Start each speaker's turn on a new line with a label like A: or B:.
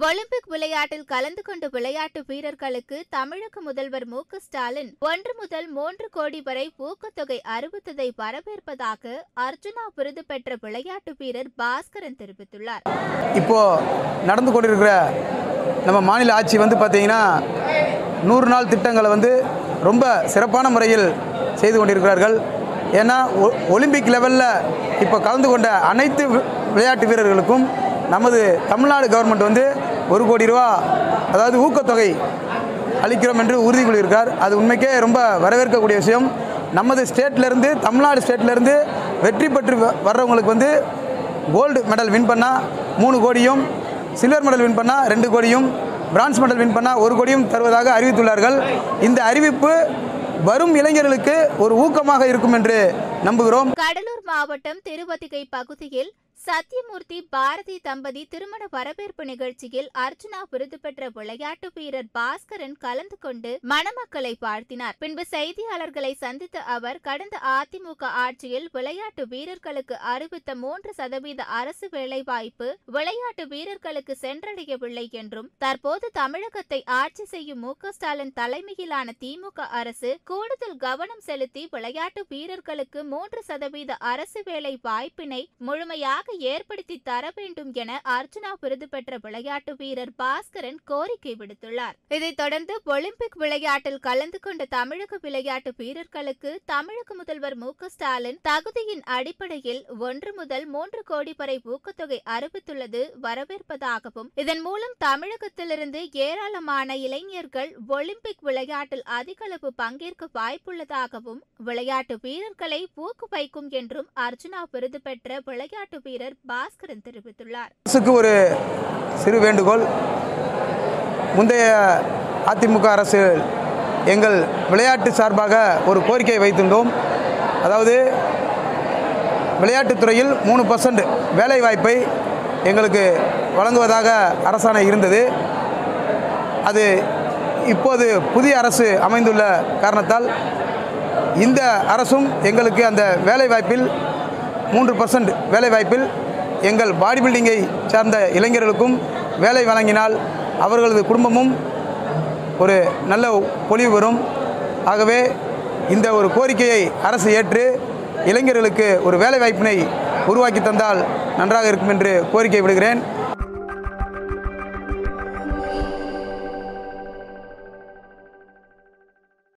A: Olympic விளையாட்டில் கலந்து கொண்ட விளையாட்டு வீரர்களுக்கு தமிழக முதல்வர் மு ஸ்டாலின் ஒன்று முதல் மூன்று கோடி வரை ஊக்கத்தொகை அறிவித்ததை வரவேற்பதாக அர்ஜுனா விருது பெற்ற விளையாட்டு வீரர் பாஸ்கரன் தெரிவித்துள்ளார்.
B: இப்போ நடந்து கொண்டிருக்கிற நம்ம மாநில ஆட்சி வந்து பார்த்தீங்கன்னா நூறு நாள் திட்டங்களை வந்து ரொம்ப சிறப்பான முறையில் செய்து கொண்டிருக்கிறார்கள். ஏன்னா ஒ- ஒலிம்பிக் லெவலில் இப்போ கலந்து கொண்ட அனைத்து வி- விளையாட்டு வீரர்களுக்கும் நமது தமிழ்நாடு கவர்மெண்ட் வந்து ஒரு கோடி ரூபா அதாவது ஊக்கத்தொகை அளிக்கிறோம் என்று உறுதி கொள்கிறார் அது உண்மைக்கே ரொம்ப வரவேற்கக்கூடிய விஷயம். நமது ஸ்டேட்லேருந்து தமிழ்நாடு ஸ்டேட்லேருந்து வெற்றி பெற்று வர்றவங்களுக்கு வந்து கோல்டு மெடல் வின் பண்ணால் மூணு கோடியும் சில்வர் மெடல் வின் பண்ணால் ரெண்டு கோடியும் பிரான்ஸ் மெடல் வின் பண்ணால் ஒரு கோடியும் தருவதாக அறிவித்துள்ளார்கள். இந்த அறிவிப்பு வரும் இளைஞர்களுக்கு ஒரு ஊக்கமாக இருக்கும் என்று நம்புகிறோம்.
A: கடலூர் மாவட்டம் திருவத்திகை பகுதியில் சத்யமூர்த்தி பாரதி தம்பதி திருமண வரவேற்பு நிகழ்ச்சியில் அர்ஜுனா விருது பெற்ற விளையாட்டு வீரர் பாஸ்கரன் கலந்து கொண்டு மணமக்களை வாழ்த்தினார். பின்பு செய்தியாளர்களை சந்தித்த அவர் கடந்த அதிமுக ஆட்சியில் விளையாட்டு வீரர்களுக்கு அறிவித்த மூன்று சதவீத அரசு வேலைவாய்ப்பு விளையாட்டு வீரர்களுக்கு சென்றடையவில்லை என்றும் தற்போது தமிழகத்தை ஆட்சி செய்யும் மு. ஸ்டாலின் தலைமையிலான திமுக அரசு கூடுதல் கவனம் செலுத்தி விளையாட்டு வீரர்களுக்கு மூன்று சதவீத அரசு வேலை வாய்ப்பினை முழுமையாக ஏற்படுத்தி தர வேண்டும் என அர்ஜுனா விருது பெற்ற விளையாட்டு வீரர் பாஸ்கரன் கோரிக்கை விடுத்துள்ளார். இதைத் தொடர்ந்து ஒலிம்பிக் விளையாட்டில் கலந்து கொண்ட தமிழக விளையாட்டு வீரர்களுக்கு தமிழக முதல்வர் மு ஸ்டாலின் தகுதியின் அடிப்படையில் ஒன்று முதல் மூன்று கோடி வரை ஊக்கத்தொகை அறிவித்துள்ளது வரவேற்பதாகவும் இதன் மூலம் தமிழகத்திலிருந்து ஏராளமான இளைஞர்கள் ஒலிம்பிக் விளையாட்டில் அதிகளவு பங்கேற்க வாய்ப்புள்ளதாகவும் விளையாட்டு வீரர்களை ஊக்குவிக்கும் என்றும் அர்ஜுனா விருது பெற்ற விளையாட்டு வீரர் பாஸ்கரன் தெரிவித்துள்ளார்.
B: அரசுக்கு ஒரு சிறு வேண்டுகோள். முந்தைய அதிமுக அரசு எங்கள் விளையாட்டு சார்பாக ஒரு கோரிக்கை வைத்திருந்தோம். அதாவது விளையாட்டுத்துறையில் மூணு பர்சன்ட் வேலைவாய்ப்பை எங்களுக்கு வழங்குவதாக அரசாணை இருந்தது. அது இப்போது புதிய அரசு அமைந்துள்ள காரணத்தால் இந்த அரசும் எங்களுக்கு அந்த வேலைவாய்ப்பில் மூன்று பர்சன்ட் வேலைவாய்ப்பில் எங்கள் பாடி பில்டிங்கை சார்ந்த இளைஞர்களுக்கும் வேலை வழங்கினால் அவர்களது குடும்பமும் ஒரு நல்ல பொலிவு வரும் ஆகவே இந்த ஒரு கோரிக்கையை அரசு ஏற்று இளைஞர்களுக்கு ஒரு வேலைவாய்ப்பினை உருவாக்கி தந்தால் நன்றாக இருக்கும் என்று கோரிக்கை விடுகிறேன்.